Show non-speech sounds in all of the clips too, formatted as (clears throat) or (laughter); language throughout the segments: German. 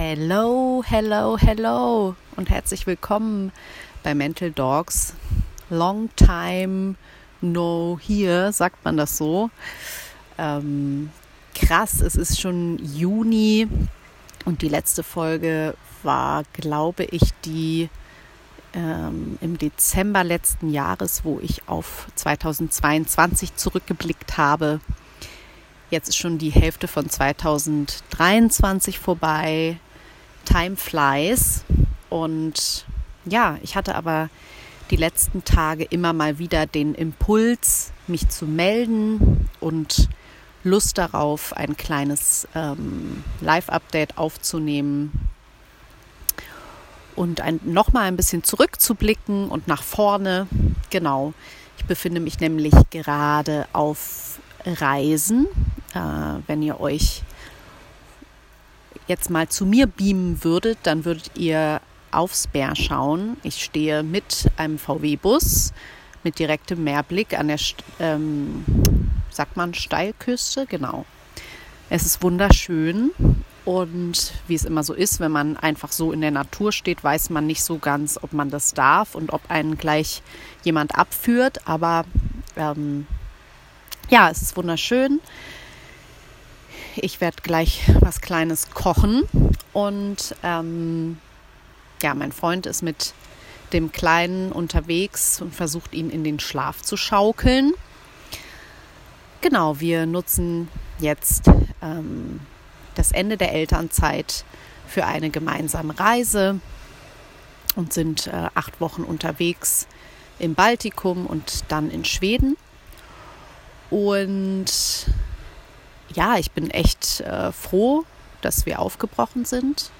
Hello, hello, hello und herzlich willkommen bei Mental Dogs. Long time no here, sagt man das so. Ähm, krass, es ist schon Juni und die letzte Folge war, glaube ich, die ähm, im Dezember letzten Jahres, wo ich auf 2022 zurückgeblickt habe. Jetzt ist schon die Hälfte von 2023 vorbei. Time flies. Und ja, ich hatte aber die letzten Tage immer mal wieder den Impuls, mich zu melden und Lust darauf, ein kleines ähm, Live-Update aufzunehmen und ein, noch mal ein bisschen zurückzublicken und nach vorne. Genau, ich befinde mich nämlich gerade auf Reisen. Äh, wenn ihr euch jetzt mal zu mir beamen würdet, dann würdet ihr aufs Bär schauen. Ich stehe mit einem VW-Bus mit direktem Meerblick an der, ähm, sagt man, Steilküste, genau. Es ist wunderschön und wie es immer so ist, wenn man einfach so in der Natur steht, weiß man nicht so ganz, ob man das darf und ob einen gleich jemand abführt. Aber ähm, ja, es ist wunderschön. Ich werde gleich was Kleines kochen und ähm, ja, mein Freund ist mit dem Kleinen unterwegs und versucht ihn in den Schlaf zu schaukeln. Genau, wir nutzen jetzt ähm, das Ende der Elternzeit für eine gemeinsame Reise und sind äh, acht Wochen unterwegs im Baltikum und dann in Schweden. Und ja, ich bin echt äh, froh, dass wir aufgebrochen sind.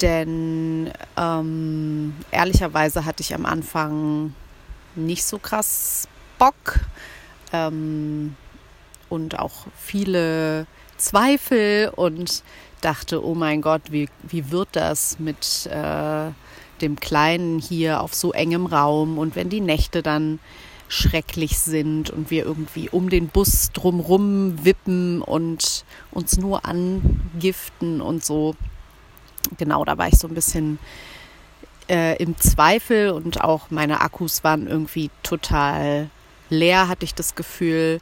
Denn ähm, ehrlicherweise hatte ich am Anfang nicht so krass Bock ähm, und auch viele Zweifel und dachte, oh mein Gott, wie, wie wird das mit äh, dem Kleinen hier auf so engem Raum und wenn die Nächte dann schrecklich sind und wir irgendwie um den Bus drumrum wippen und uns nur angiften und so. Genau, da war ich so ein bisschen äh, im Zweifel und auch meine Akkus waren irgendwie total leer, hatte ich das Gefühl.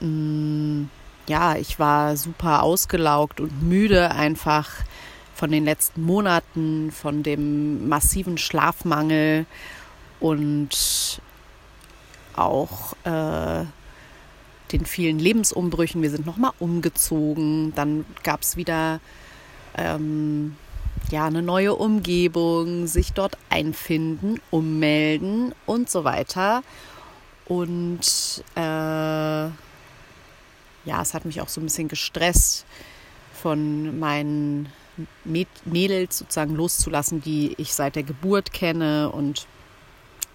Mm, ja, ich war super ausgelaugt und müde einfach von den letzten Monaten, von dem massiven Schlafmangel und auch äh, den vielen Lebensumbrüchen. Wir sind nochmal umgezogen. Dann gab es wieder ähm, ja, eine neue Umgebung, sich dort einfinden, ummelden und so weiter. Und äh, ja, es hat mich auch so ein bisschen gestresst, von meinen Mädels sozusagen loszulassen, die ich seit der Geburt kenne. Und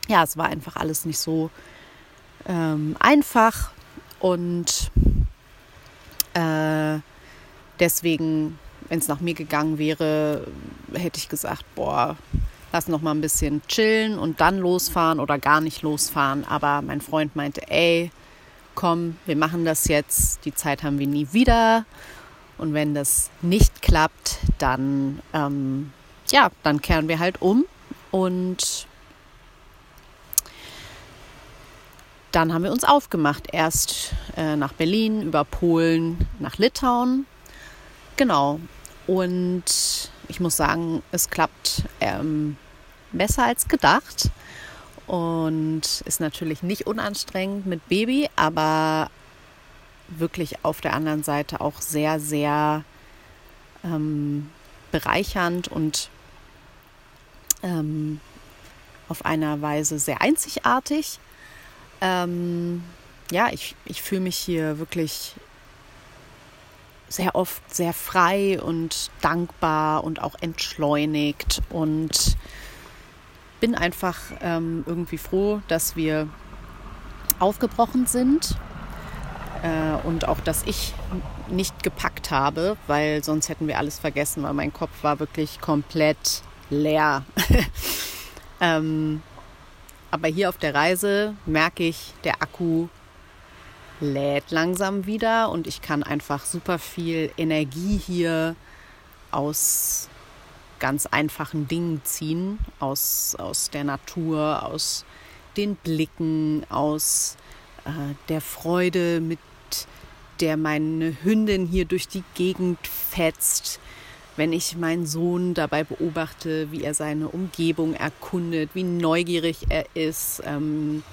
ja, es war einfach alles nicht so ähm, einfach und äh, deswegen, wenn es nach mir gegangen wäre, hätte ich gesagt, boah, lass noch mal ein bisschen chillen und dann losfahren oder gar nicht losfahren. Aber mein Freund meinte, ey, komm, wir machen das jetzt, die Zeit haben wir nie wieder. Und wenn das nicht klappt, dann, ähm, ja, dann kehren wir halt um und dann haben wir uns aufgemacht. Erst äh, nach Berlin, über Polen, nach Litauen. Genau. Und ich muss sagen, es klappt ähm, besser als gedacht. Und ist natürlich nicht unanstrengend mit Baby, aber wirklich auf der anderen Seite auch sehr, sehr ähm, bereichernd und ähm, auf einer Weise sehr einzigartig. Ähm, ja, ich, ich fühle mich hier wirklich sehr oft sehr frei und dankbar und auch entschleunigt und bin einfach ähm, irgendwie froh, dass wir aufgebrochen sind äh, und auch, dass ich nicht gepackt habe, weil sonst hätten wir alles vergessen, weil mein Kopf war wirklich komplett leer. (laughs) ähm, aber hier auf der Reise merke ich, der Akku lädt langsam wieder und ich kann einfach super viel Energie hier aus ganz einfachen Dingen ziehen, aus, aus der Natur, aus den Blicken, aus äh, der Freude, mit der meine Hündin hier durch die Gegend fetzt, wenn ich meinen Sohn dabei beobachte, wie er seine Umgebung erkundet, wie neugierig er ist, ähm,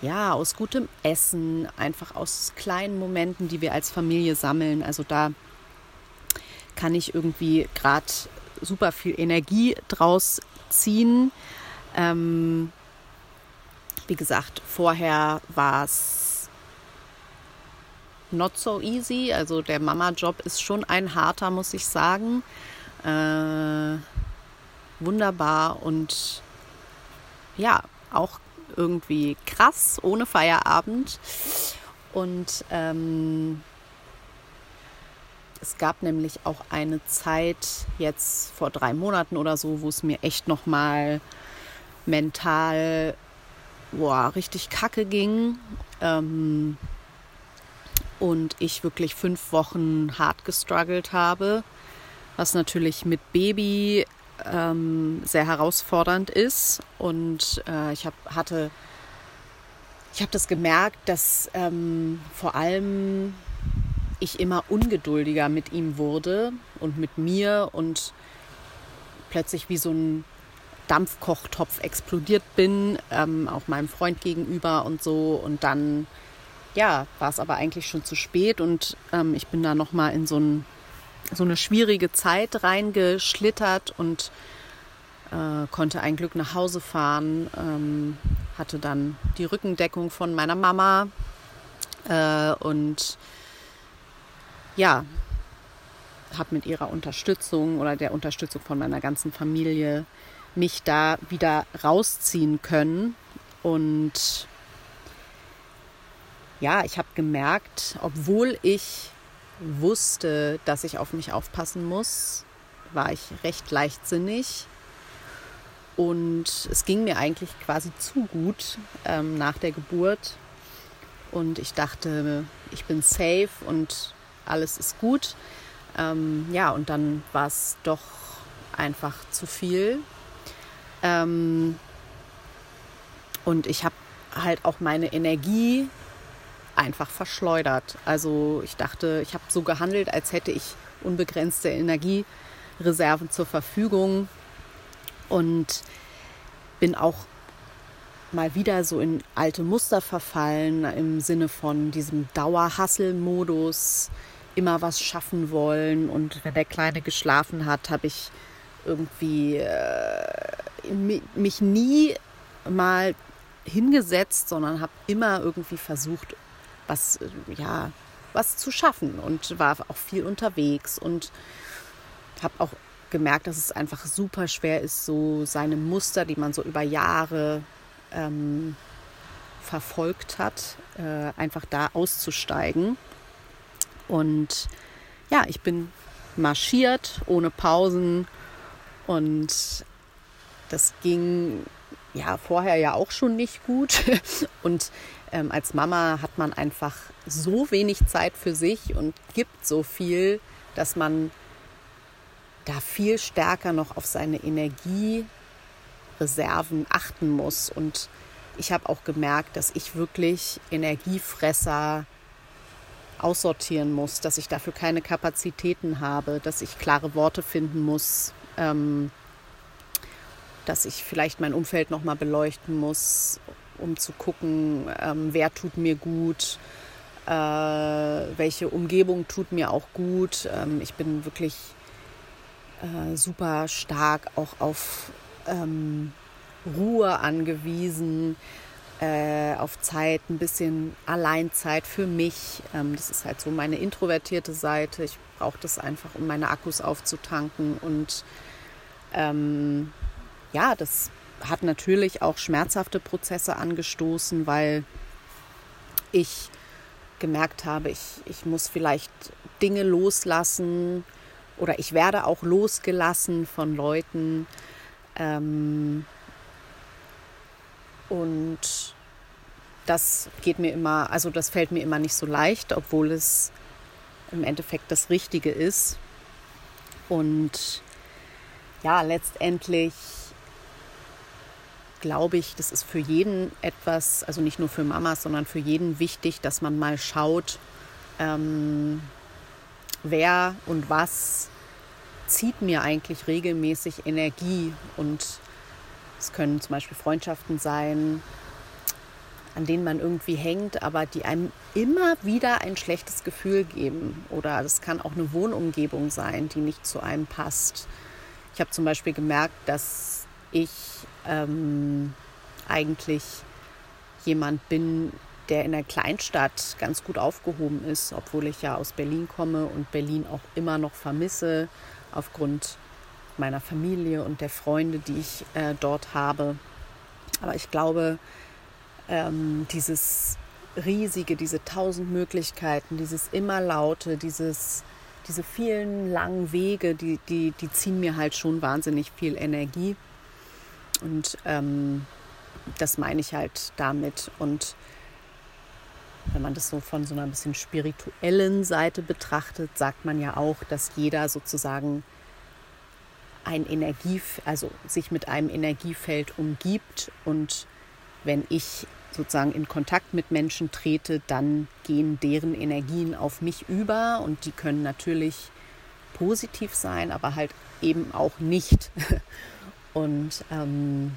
ja, aus gutem Essen, einfach aus kleinen Momenten, die wir als Familie sammeln. Also da kann ich irgendwie gerade super viel Energie draus ziehen. Ähm, wie gesagt, vorher war es not so easy. Also der Mama-Job ist schon ein harter, muss ich sagen. Äh, wunderbar und ja, auch irgendwie krass, ohne Feierabend. Und ähm, es gab nämlich auch eine Zeit, jetzt vor drei Monaten oder so, wo es mir echt nochmal mental boah, richtig kacke ging. Ähm, und ich wirklich fünf Wochen hart gestruggelt habe, was natürlich mit Baby ähm, sehr herausfordernd ist. Und äh, ich hab, hatte, ich habe das gemerkt, dass ähm, vor allem ich immer ungeduldiger mit ihm wurde und mit mir und plötzlich wie so ein Dampfkochtopf explodiert bin, ähm, auch meinem Freund gegenüber und so. Und dann, ja, war es aber eigentlich schon zu spät und ähm, ich bin da nochmal in so, ein, so eine schwierige Zeit reingeschlittert und äh, konnte ein Glück nach Hause fahren, ähm, hatte dann die Rückendeckung von meiner Mama äh, und ja, habe mit ihrer Unterstützung oder der Unterstützung von meiner ganzen Familie mich da wieder rausziehen können. Und ja, ich habe gemerkt, obwohl ich wusste, dass ich auf mich aufpassen muss, war ich recht leichtsinnig. Und es ging mir eigentlich quasi zu gut ähm, nach der Geburt. Und ich dachte, ich bin safe und alles ist gut. Ähm, ja, und dann war es doch einfach zu viel. Ähm, und ich habe halt auch meine Energie einfach verschleudert. Also ich dachte, ich habe so gehandelt, als hätte ich unbegrenzte Energiereserven zur Verfügung und bin auch mal wieder so in alte Muster verfallen im Sinne von diesem Dauerhassel-Modus immer was schaffen wollen. Und wenn der Kleine geschlafen hat, habe ich irgendwie äh, mich nie mal hingesetzt, sondern habe immer irgendwie versucht, was, ja, was zu schaffen und war auch viel unterwegs und habe auch gemerkt, dass es einfach super schwer ist, so seine Muster, die man so über Jahre ähm, verfolgt hat, äh, einfach da auszusteigen. Und ja, ich bin marschiert ohne Pausen und das ging ja vorher ja auch schon nicht gut. (laughs) Und ähm, als Mama hat man einfach so wenig Zeit für sich und gibt so viel, dass man da viel stärker noch auf seine Energiereserven achten muss. Und ich habe auch gemerkt, dass ich wirklich Energiefresser aussortieren muss, dass ich dafür keine Kapazitäten habe, dass ich klare Worte finden muss, ähm, dass ich vielleicht mein Umfeld nochmal beleuchten muss, um zu gucken, ähm, wer tut mir gut, äh, welche Umgebung tut mir auch gut. Ähm, ich bin wirklich äh, super stark auch auf ähm, Ruhe angewiesen äh, auf Zeit, ein bisschen Alleinzeit für mich. Ähm, das ist halt so meine introvertierte Seite. Ich brauche das einfach, um meine Akkus aufzutanken. Und ähm, ja, das hat natürlich auch schmerzhafte Prozesse angestoßen, weil ich gemerkt habe, ich, ich muss vielleicht Dinge loslassen oder ich werde auch losgelassen von Leuten. Ähm, und das geht mir immer, also das fällt mir immer nicht so leicht, obwohl es im Endeffekt das Richtige ist. Und ja, letztendlich glaube ich, das ist für jeden etwas, also nicht nur für Mamas, sondern für jeden wichtig, dass man mal schaut, ähm, wer und was zieht mir eigentlich regelmäßig Energie. Und es können zum Beispiel Freundschaften sein, an denen man irgendwie hängt, aber die einem immer wieder ein schlechtes Gefühl geben. Oder es kann auch eine Wohnumgebung sein, die nicht zu einem passt. Ich habe zum Beispiel gemerkt, dass ich ähm, eigentlich jemand bin, der in der Kleinstadt ganz gut aufgehoben ist, obwohl ich ja aus Berlin komme und Berlin auch immer noch vermisse aufgrund meiner Familie und der Freunde, die ich äh, dort habe. Aber ich glaube, ähm, dieses riesige, diese tausend Möglichkeiten, dieses immer laute, dieses, diese vielen langen Wege, die, die, die ziehen mir halt schon wahnsinnig viel Energie. Und ähm, das meine ich halt damit. Und wenn man das so von so einer bisschen spirituellen Seite betrachtet, sagt man ja auch, dass jeder sozusagen ein Energie, also sich mit einem Energiefeld umgibt und wenn ich sozusagen in Kontakt mit Menschen trete, dann gehen deren Energien auf mich über und die können natürlich positiv sein, aber halt eben auch nicht. (laughs) Und ähm,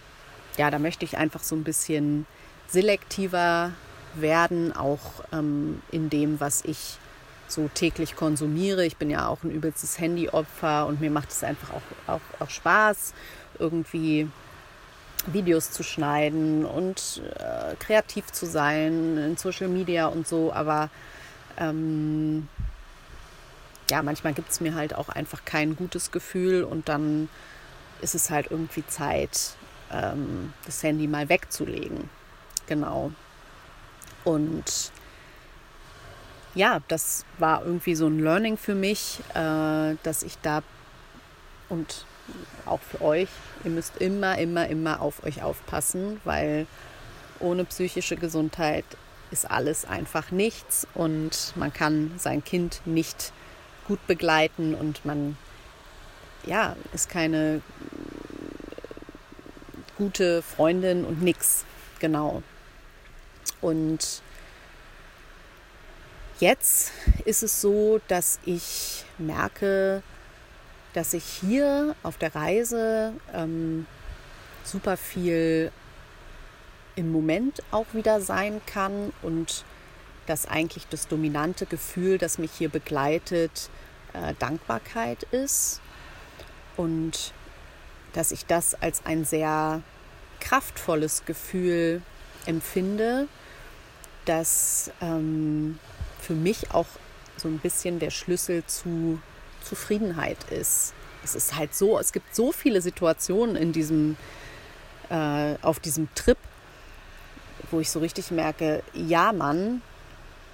ja, da möchte ich einfach so ein bisschen selektiver werden, auch ähm, in dem, was ich so täglich konsumiere. Ich bin ja auch ein übelstes Handyopfer und mir macht es einfach auch, auch, auch Spaß, irgendwie Videos zu schneiden und äh, kreativ zu sein in Social Media und so. Aber ähm, ja, manchmal gibt es mir halt auch einfach kein gutes Gefühl und dann ist es halt irgendwie Zeit, ähm, das Handy mal wegzulegen. Genau. Und ja, das war irgendwie so ein Learning für mich, äh, dass ich da und auch für euch, ihr müsst immer, immer, immer auf euch aufpassen, weil ohne psychische Gesundheit ist alles einfach nichts und man kann sein Kind nicht gut begleiten und man ja, ist keine gute Freundin und nix. Genau. Und jetzt ist es so, dass ich merke, dass ich hier auf der Reise ähm, super viel im Moment auch wieder sein kann und dass eigentlich das dominante Gefühl, das mich hier begleitet, äh, Dankbarkeit ist und dass ich das als ein sehr kraftvolles Gefühl empfinde, das ähm, für mich auch so ein bisschen der Schlüssel zu Zufriedenheit ist. Es ist halt so, es gibt so viele Situationen in diesem, äh, auf diesem Trip, wo ich so richtig merke, ja Mann,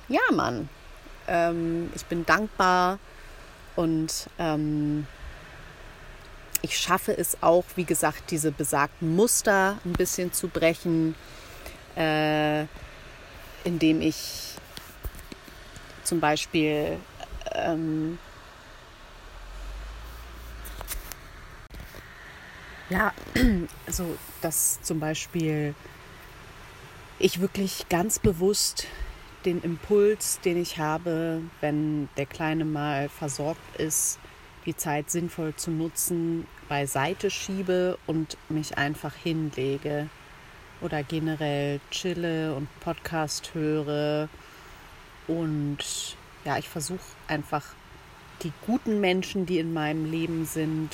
ja Mann, ähm, ich bin dankbar und ähm, ich schaffe es auch, wie gesagt, diese besagten Muster ein bisschen zu brechen, äh, indem ich zum Beispiel ähm, ja, (clears throat) also dass zum Beispiel ich wirklich ganz bewusst den Impuls, den ich habe, wenn der Kleine mal versorgt ist, die Zeit sinnvoll zu nutzen, beiseite schiebe und mich einfach hinlege oder generell chille und Podcast höre. Und ja, ich versuche einfach die guten Menschen, die in meinem Leben sind,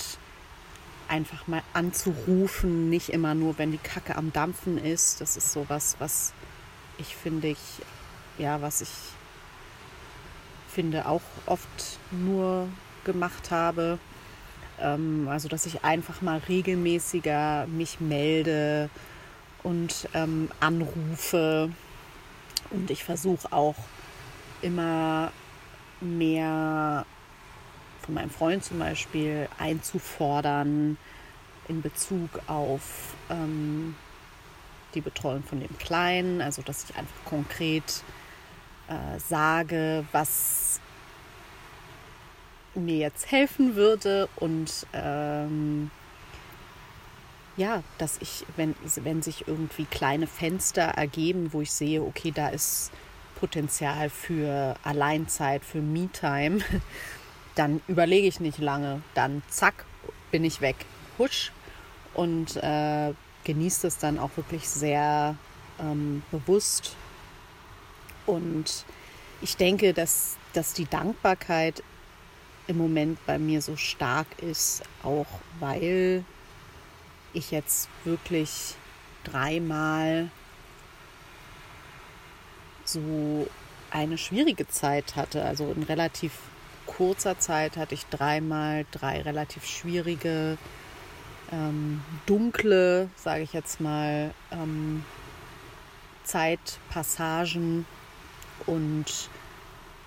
einfach mal anzurufen, nicht immer nur, wenn die Kacke am Dampfen ist. Das ist sowas, was ich finde ich, ja, was ich finde auch oft nur gemacht habe. Ähm, also, dass ich einfach mal regelmäßiger mich melde und ähm, anrufe. Und ich versuche auch immer mehr von meinem Freund zum Beispiel einzufordern in Bezug auf ähm, die Betreuung von dem Kleinen. Also, dass ich einfach konkret äh, sage, was mir jetzt helfen würde und ähm, ja, dass ich, wenn, wenn sich irgendwie kleine Fenster ergeben, wo ich sehe, okay, da ist Potenzial für Alleinzeit, für Me-Time, (laughs) dann überlege ich nicht lange. Dann zack, bin ich weg. Husch. Und äh, genieße es dann auch wirklich sehr ähm, bewusst. Und ich denke, dass, dass die Dankbarkeit im Moment bei mir so stark ist, auch weil ich jetzt wirklich dreimal so eine schwierige Zeit hatte. Also in relativ kurzer Zeit hatte ich dreimal drei relativ schwierige, ähm, dunkle, sage ich jetzt mal, ähm, Zeitpassagen. Und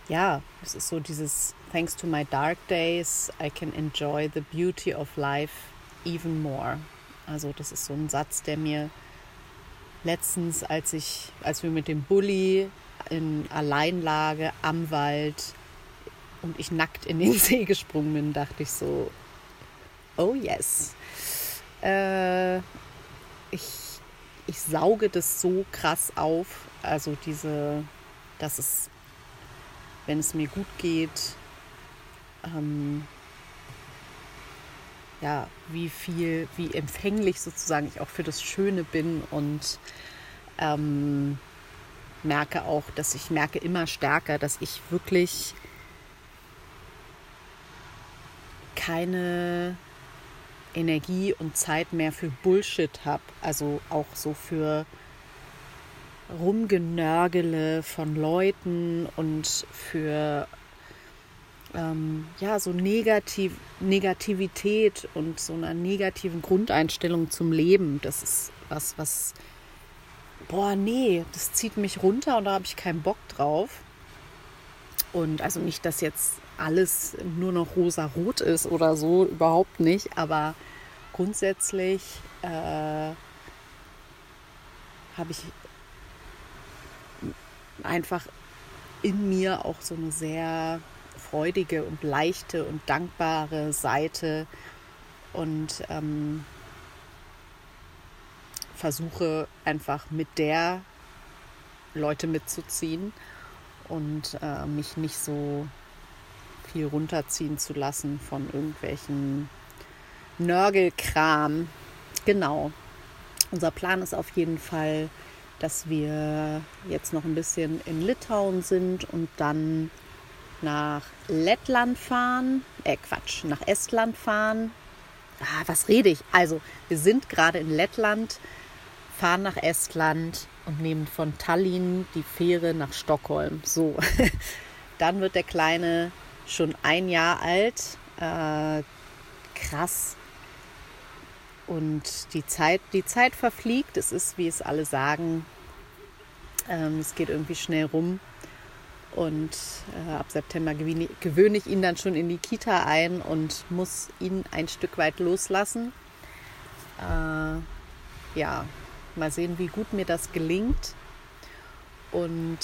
ja, es ist so dieses Thanks to my dark days, I can enjoy the beauty of life even more. Also das ist so ein Satz, der mir letztens, als ich, als wir mit dem Bulli in Alleinlage am Wald und ich nackt in den (laughs) See gesprungen bin, dachte ich so, oh yes. Äh, ich, ich sauge das so krass auf. Also diese, dass es, wenn es mir gut geht, ähm, ja, wie viel, wie empfänglich sozusagen ich auch für das Schöne bin und ähm, merke auch, dass ich merke immer stärker, dass ich wirklich keine Energie und Zeit mehr für Bullshit habe. Also auch so für Rumgenörgele von Leuten und für ähm, ja, so Negativ Negativität und so einer negativen Grundeinstellung zum Leben. Das ist was, was, boah, nee, das zieht mich runter und da habe ich keinen Bock drauf. Und also nicht, dass jetzt alles nur noch rosa-rot ist oder so, überhaupt nicht, aber grundsätzlich äh, habe ich einfach in mir auch so eine sehr freudige und leichte und dankbare Seite und ähm, versuche einfach mit der Leute mitzuziehen und äh, mich nicht so viel runterziehen zu lassen von irgendwelchen Nörgelkram. Genau. Unser Plan ist auf jeden Fall, dass wir jetzt noch ein bisschen in Litauen sind und dann nach Lettland fahren, äh Quatsch, nach Estland fahren. Ah, was rede ich? Also, wir sind gerade in Lettland, fahren nach Estland und nehmen von Tallinn die Fähre nach Stockholm. So, (laughs) dann wird der Kleine schon ein Jahr alt. Äh, krass. Und die Zeit, die Zeit verfliegt. Es ist, wie es alle sagen, ähm, es geht irgendwie schnell rum. Und äh, ab September gewöhne ich ihn dann schon in die Kita ein und muss ihn ein Stück weit loslassen. Äh, ja, mal sehen, wie gut mir das gelingt. Und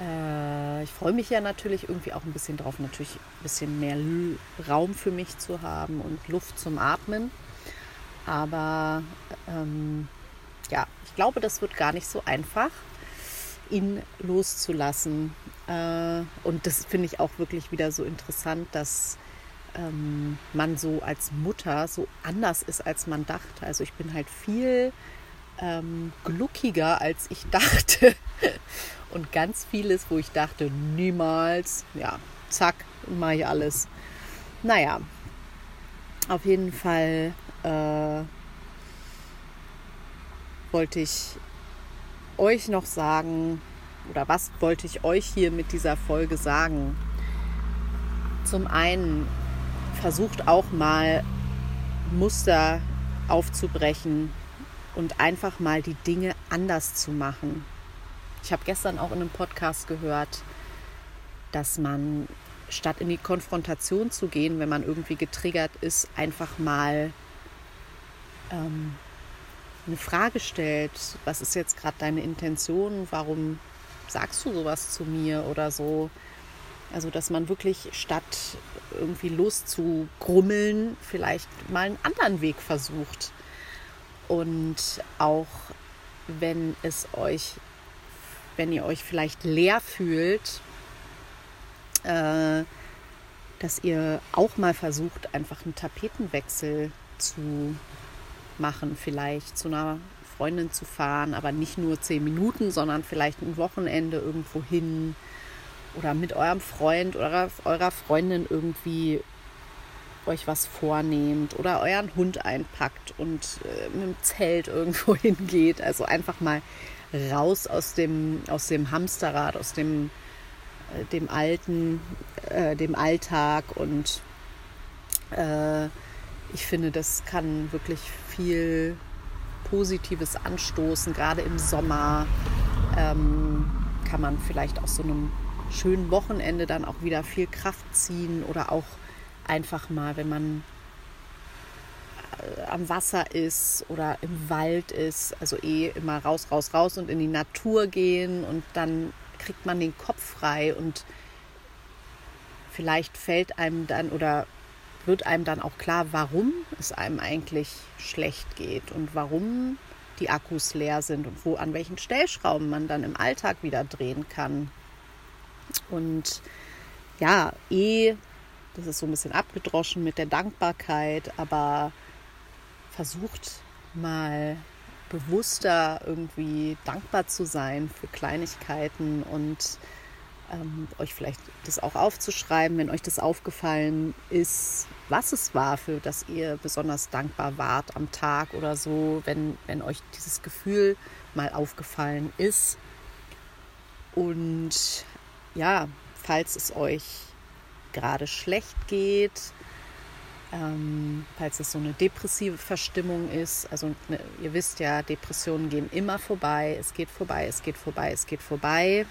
äh, ich freue mich ja natürlich irgendwie auch ein bisschen drauf, natürlich ein bisschen mehr Raum für mich zu haben und Luft zum Atmen. Aber ähm, ja, ich glaube, das wird gar nicht so einfach ihn loszulassen. Äh, und das finde ich auch wirklich wieder so interessant, dass ähm, man so als Mutter so anders ist, als man dachte. Also ich bin halt viel ähm, gluckiger, als ich (laughs) dachte. Und ganz vieles, wo ich dachte, niemals, ja, zack, mache ich alles. Naja, auf jeden Fall äh, wollte ich euch noch sagen oder was wollte ich euch hier mit dieser Folge sagen? Zum einen versucht auch mal Muster aufzubrechen und einfach mal die Dinge anders zu machen. Ich habe gestern auch in einem Podcast gehört, dass man statt in die Konfrontation zu gehen, wenn man irgendwie getriggert ist, einfach mal ähm, eine Frage stellt, was ist jetzt gerade deine Intention, warum sagst du sowas zu mir oder so. Also, dass man wirklich statt irgendwie loszugrummeln, vielleicht mal einen anderen Weg versucht. Und auch wenn es euch, wenn ihr euch vielleicht leer fühlt, äh, dass ihr auch mal versucht, einfach einen Tapetenwechsel zu machen, vielleicht zu einer Freundin zu fahren, aber nicht nur zehn Minuten, sondern vielleicht ein Wochenende irgendwo hin oder mit eurem Freund oder eurer Freundin irgendwie euch was vornehmt oder euren Hund einpackt und äh, mit dem Zelt irgendwo (laughs) hingeht. Also einfach mal raus aus dem, aus dem Hamsterrad, aus dem, äh, dem alten, äh, dem Alltag. Und äh, ich finde, das kann wirklich viel Positives anstoßen. Gerade im Sommer ähm, kann man vielleicht aus so einem schönen Wochenende dann auch wieder viel Kraft ziehen oder auch einfach mal, wenn man äh, am Wasser ist oder im Wald ist, also eh immer raus, raus, raus und in die Natur gehen und dann kriegt man den Kopf frei und vielleicht fällt einem dann oder wird einem dann auch klar, warum es einem eigentlich schlecht geht und warum die Akkus leer sind und wo an welchen Stellschrauben man dann im Alltag wieder drehen kann. Und ja, eh, das ist so ein bisschen abgedroschen mit der Dankbarkeit, aber versucht mal bewusster irgendwie dankbar zu sein für Kleinigkeiten und ähm, euch vielleicht das auch aufzuschreiben, wenn euch das aufgefallen ist, was es war, für das ihr besonders dankbar wart am Tag oder so, wenn, wenn euch dieses Gefühl mal aufgefallen ist. Und ja, falls es euch gerade schlecht geht, ähm, falls es so eine depressive Verstimmung ist. Also ne, ihr wisst ja, Depressionen gehen immer vorbei. Es geht vorbei, es geht vorbei, es geht vorbei.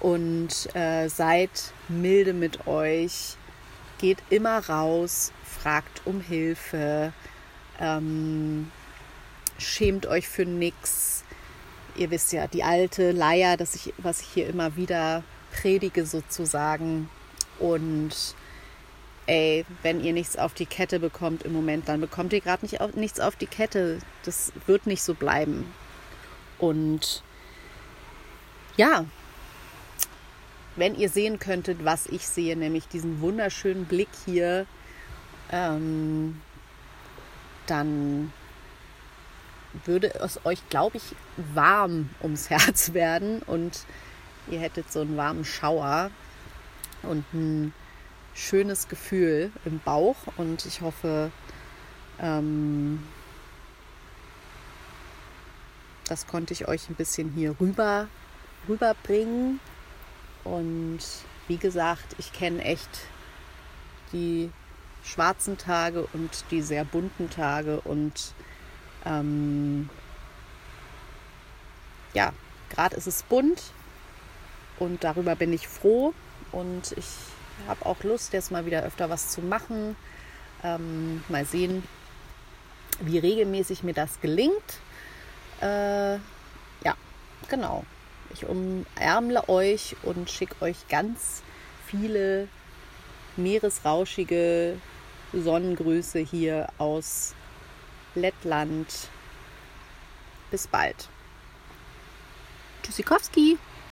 Und äh, seid milde mit euch. Geht immer raus, fragt um Hilfe. Ähm, schämt euch für nichts ihr wisst ja, die alte Leier, dass ich, was ich hier immer wieder predige sozusagen. Und ey, wenn ihr nichts auf die Kette bekommt im Moment, dann bekommt ihr gerade nicht nichts auf die Kette. Das wird nicht so bleiben. Und ja, wenn ihr sehen könntet, was ich sehe, nämlich diesen wunderschönen Blick hier, ähm, dann würde es euch, glaube ich, warm ums (laughs) Herz werden und ihr hättet so einen warmen Schauer und ein schönes Gefühl im Bauch und ich hoffe, ähm, das konnte ich euch ein bisschen hier rüber rüberbringen und wie gesagt, ich kenne echt die schwarzen Tage und die sehr bunten Tage und ähm, ja, gerade ist es bunt und darüber bin ich froh und ich habe auch Lust, jetzt mal wieder öfter was zu machen. Ähm, mal sehen, wie regelmäßig mir das gelingt. Äh, ja, genau. Ich umärmle euch und schicke euch ganz viele meeresrauschige Sonnengrüße hier aus Lettland. Bis bald. Tschüssikowski.